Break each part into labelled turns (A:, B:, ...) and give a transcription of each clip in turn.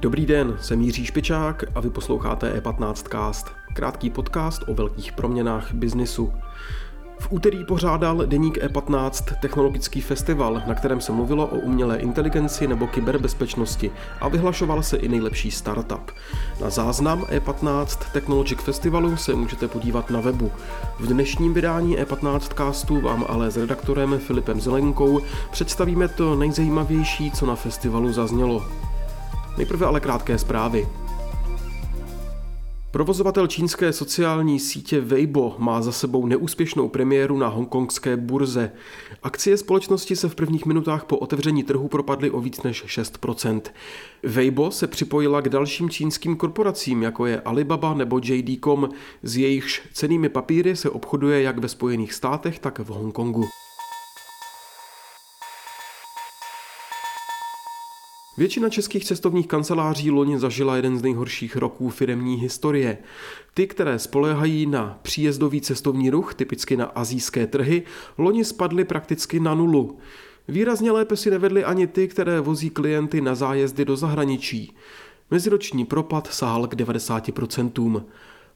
A: Dobrý den, jsem Jiří Špičák a vy posloucháte E15 Cast, krátký podcast o velkých proměnách biznisu. V úterý pořádal deník E15 technologický festival, na kterém se mluvilo o umělé inteligenci nebo kyberbezpečnosti a vyhlašoval se i nejlepší startup. Na záznam E15 Technologic Festivalu se můžete podívat na webu. V dnešním vydání E15 castu vám ale s redaktorem Filipem Zelenkou představíme to nejzajímavější, co na festivalu zaznělo. Nejprve ale krátké zprávy. Provozovatel čínské sociální sítě Weibo má za sebou neúspěšnou premiéru na hongkongské burze. Akcie společnosti se v prvních minutách po otevření trhu propadly o víc než 6%. Weibo se připojila k dalším čínským korporacím, jako je Alibaba nebo JD.com, s jejichž cenými papíry se obchoduje jak ve Spojených státech, tak v Hongkongu. Většina českých cestovních kanceláří loni zažila jeden z nejhorších roků firemní historie. Ty, které spoléhají na příjezdový cestovní ruch, typicky na azijské trhy, loni spadly prakticky na nulu. Výrazně lépe si nevedly ani ty, které vozí klienty na zájezdy do zahraničí. Meziroční propad sahal k 90%.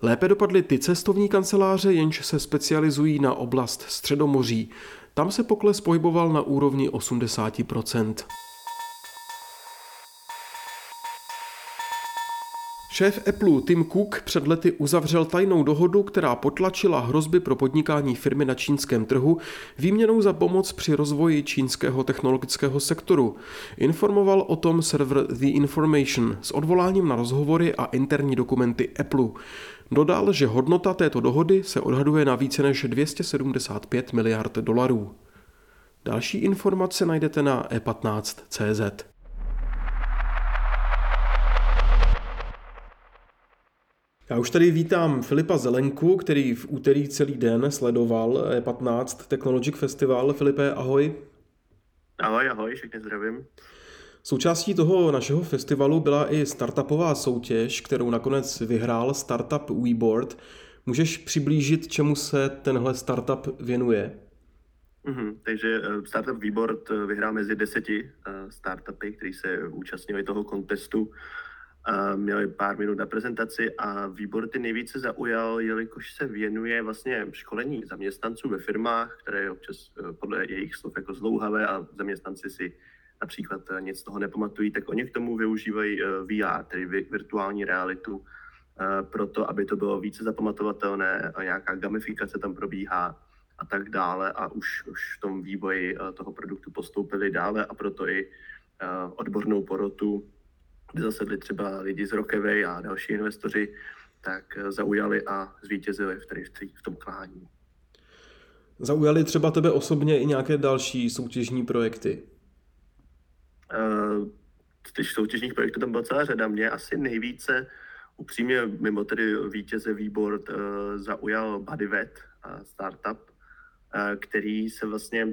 A: Lépe dopadly ty cestovní kanceláře, jenž se specializují na oblast Středomoří. Tam se pokles pohyboval na úrovni 80%. Šéf Apple Tim Cook před lety uzavřel tajnou dohodu, která potlačila hrozby pro podnikání firmy na čínském trhu výměnou za pomoc při rozvoji čínského technologického sektoru. Informoval o tom server The Information s odvoláním na rozhovory a interní dokumenty Apple. Dodal, že hodnota této dohody se odhaduje na více než 275 miliard dolarů. Další informace najdete na e15.cz. Já už tady vítám Filipa Zelenku, který v úterý celý den sledoval 15 Technologic Festival. Filipe, ahoj.
B: Ahoj, ahoj, všechny zdravím.
A: Součástí toho našeho festivalu byla i startupová soutěž, kterou nakonec vyhrál startup WeBoard. Můžeš přiblížit, čemu se tenhle startup věnuje?
B: Mm-hmm, takže eh, Startup WeBoard eh, vyhrál mezi deseti uh, startupy, které se účastnili toho kontestu měli pár minut na prezentaci a výbor ty nejvíce zaujal, jelikož se věnuje vlastně školení zaměstnanců ve firmách, které občas eh, podle jejich slov jako zlouhavé a zaměstnanci si například eh, nic z toho nepamatují, tak oni k tomu využívají eh, VR, tedy virtuální realitu, proto, aby to bylo více zapamatovatelné a nějaká gamifikace tam probíhá a tak dále a už, už v tom vývoji toho produktu postoupili dále a proto i odbornou porotu kde zasedli třeba lidi z Rockaway a další investoři, tak eh, zaujali a zvítězili v, tady, v tom klání.
A: Zaujali třeba tebe osobně i nějaké další soutěžní projekty?
B: Uh, těch soutěžních projektů tam byla celá řada. Mě asi nejvíce upřímně mimo tedy vítěze výbor uh, zaujal Bodyvet, uh, startup, uh, který se vlastně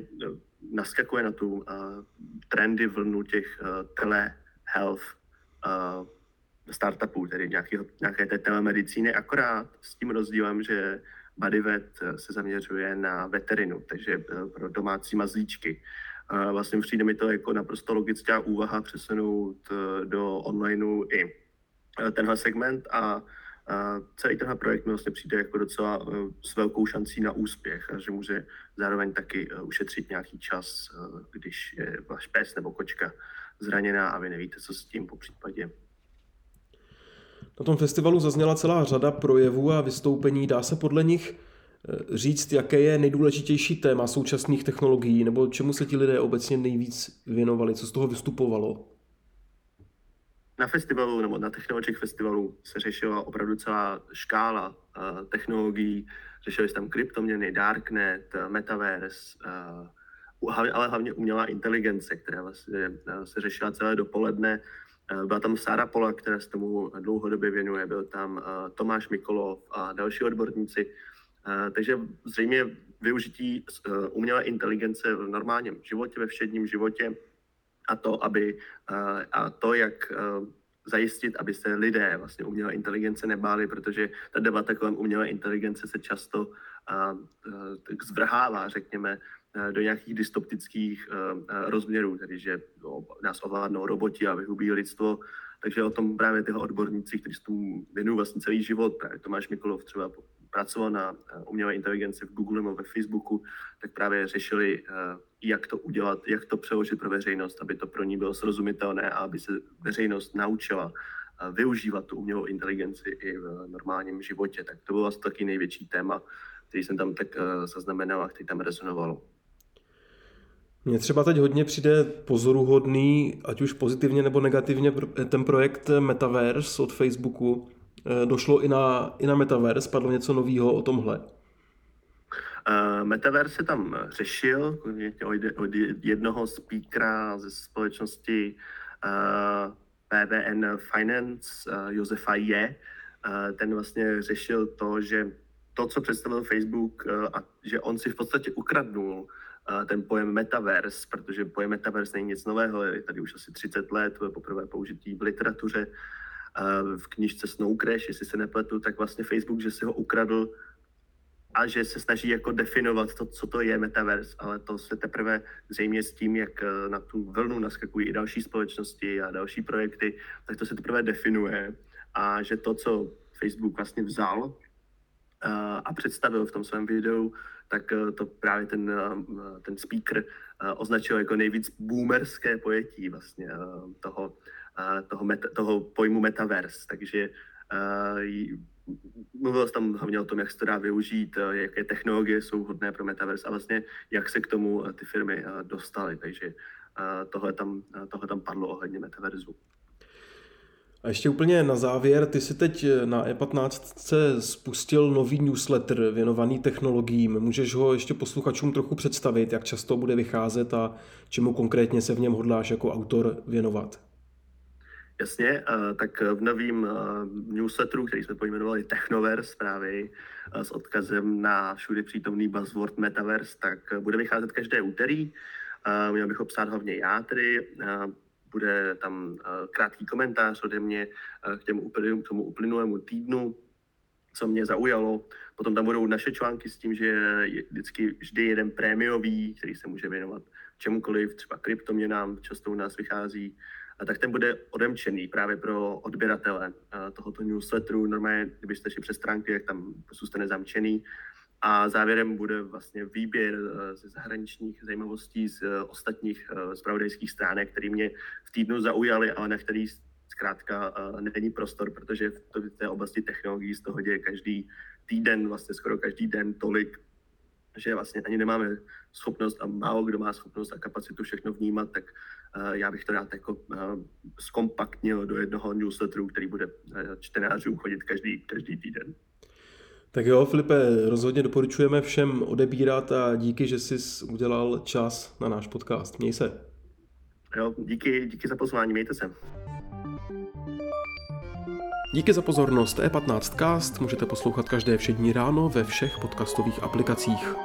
B: naskakuje na tu uh, trendy vlnu těch uh, telehealth uh, startupů, tedy nějaký, nějaké té telemedicíny, akorát s tím rozdílem, že Bodyvet se zaměřuje na veterinu, takže uh, pro domácí mazlíčky. Vlastně přijde mi to jako naprosto logická úvaha přesunout uh, do onlineu i uh, tenhle segment a celý tenhle projekt mi vlastně přijde jako docela uh, s velkou šancí na úspěch a že může zároveň taky uh, ušetřit nějaký čas, uh, když je váš pes nebo kočka zraněná a vy nevíte, co s tím po případě.
A: Na tom festivalu zazněla celá řada projevů a vystoupení. Dá se podle nich eh, říct, jaké je nejdůležitější téma současných technologií, nebo čemu se ti lidé obecně nejvíc věnovali, co z toho vystupovalo?
B: Na festivalu nebo na Technologic festivalu se řešila opravdu celá škála uh, technologií. Řešili se tam kryptoměny, darknet, metaverse, uh, ale hlavně umělá inteligence, která vlastně eh, se řešila celé dopoledne. Eh, byla tam Sára Pola, která se tomu dlouhodobě věnuje, byl tam eh, Tomáš Mikolov a další odborníci. Takže zřejmě využití umělé inteligence v normálním životě, ve všedním životě a to, aby, a to jak zajistit, aby se lidé vlastně umělé inteligence nebáli, protože ta debata kolem umělé inteligence se často a zvrhává, řekněme, do nějakých dystoptických rozměrů, tedy že no, nás ovládnou roboti a vyhubí lidstvo. Takže o tom právě tyhle odborníci, kteří se tomu věnují vlastně celý život, právě Tomáš Mikulov třeba pracoval na umělé inteligenci v Google nebo ve Facebooku, tak právě řešili, jak to udělat, jak to přeložit pro veřejnost, aby to pro ní bylo srozumitelné a aby se veřejnost naučila využívat tu umělou inteligenci i v normálním životě. Tak to bylo vlastně taky největší téma, který jsem tam tak zaznamenal a který tam rezonovalo.
A: Mně třeba teď hodně přijde pozoruhodný, ať už pozitivně nebo negativně, ten projekt Metaverse od Facebooku. E, došlo i na, i na Metaverse, padlo něco nového o tomhle?
B: Uh, Metaverse se tam řešil od jednoho speakera ze společnosti uh, PVN Finance, Josefa Je. Ten vlastně řešil to, že to, co představil Facebook, a že on si v podstatě ukradnul ten pojem metaverse, protože pojem metaverse není nic nového, je tady už asi 30 let, poprvé použití v literatuře, v knižce Snow Crash, jestli se nepletu, tak vlastně Facebook, že si ho ukradl a že se snaží jako definovat to, co to je metaverse, ale to se teprve zřejmě s tím, jak e, na tu vlnu naskakují i další společnosti a další projekty, tak to se teprve definuje. A že to, co Facebook vlastně vzal e, a představil v tom svém videu, tak eh, to právě ten, eh, ten speaker eh, označil jako nejvíc boomerské pojetí vlastně toho, toho, meta, toho pojmu metaverse. Takže mluvil jsem tam hlavně o tom, jak se to dá využít, jaké technologie jsou hodné pro metaverse a vlastně jak se k tomu ty firmy dostaly. Takže tohle tam, tohle tam padlo ohledně metaverzu.
A: A ještě úplně na závěr, ty si teď na E15 spustil nový newsletter věnovaný technologiím. Můžeš ho ještě posluchačům trochu představit, jak často bude vycházet a čemu konkrétně se v něm hodláš jako autor věnovat?
B: Jasně, tak v novém newsletteru, který jsme pojmenovali Technoverse právě s odkazem na všude přítomný buzzword Metaverse, tak bude vycházet každé úterý. Měl bych obsát hlavně já tedy, bude tam krátký komentář ode mě k, těmu, k tomu uplynulému týdnu, co mě zaujalo. Potom tam budou naše články s tím, že je vždycky vždy jeden prémiový, který se může věnovat čemukoliv, třeba kryptoměnám, často u nás vychází, tak ten bude odemčený právě pro odběratele eh, tohoto newsletteru. Normálně, kdybyste šli přes stránky, jak tam zůstane zamčený, a závěrem bude vlastně výběr eh, ze zahraničních zajímavostí z eh, ostatních zpravodajských stránek, které mě v týdnu zaujaly, ale na který zkrátka není prostor, protože v té oblasti technologií z toho děje každý týden, vlastně skoro každý den tolik, že vlastně ani nemáme schopnost a málo kdo má schopnost a kapacitu všechno vnímat, tak já bych to rád jako zkompaktnil do jednoho newsletteru, který bude čtenářům chodit každý, každý týden.
A: Tak jo, Filipe, rozhodně doporučujeme všem odebírat a díky, že jsi udělal čas na náš podcast. Měj se.
B: Jo, díky, díky za pozvání, mějte se.
A: Díky za pozornost. E15cast můžete poslouchat každé všední ráno ve všech podcastových aplikacích.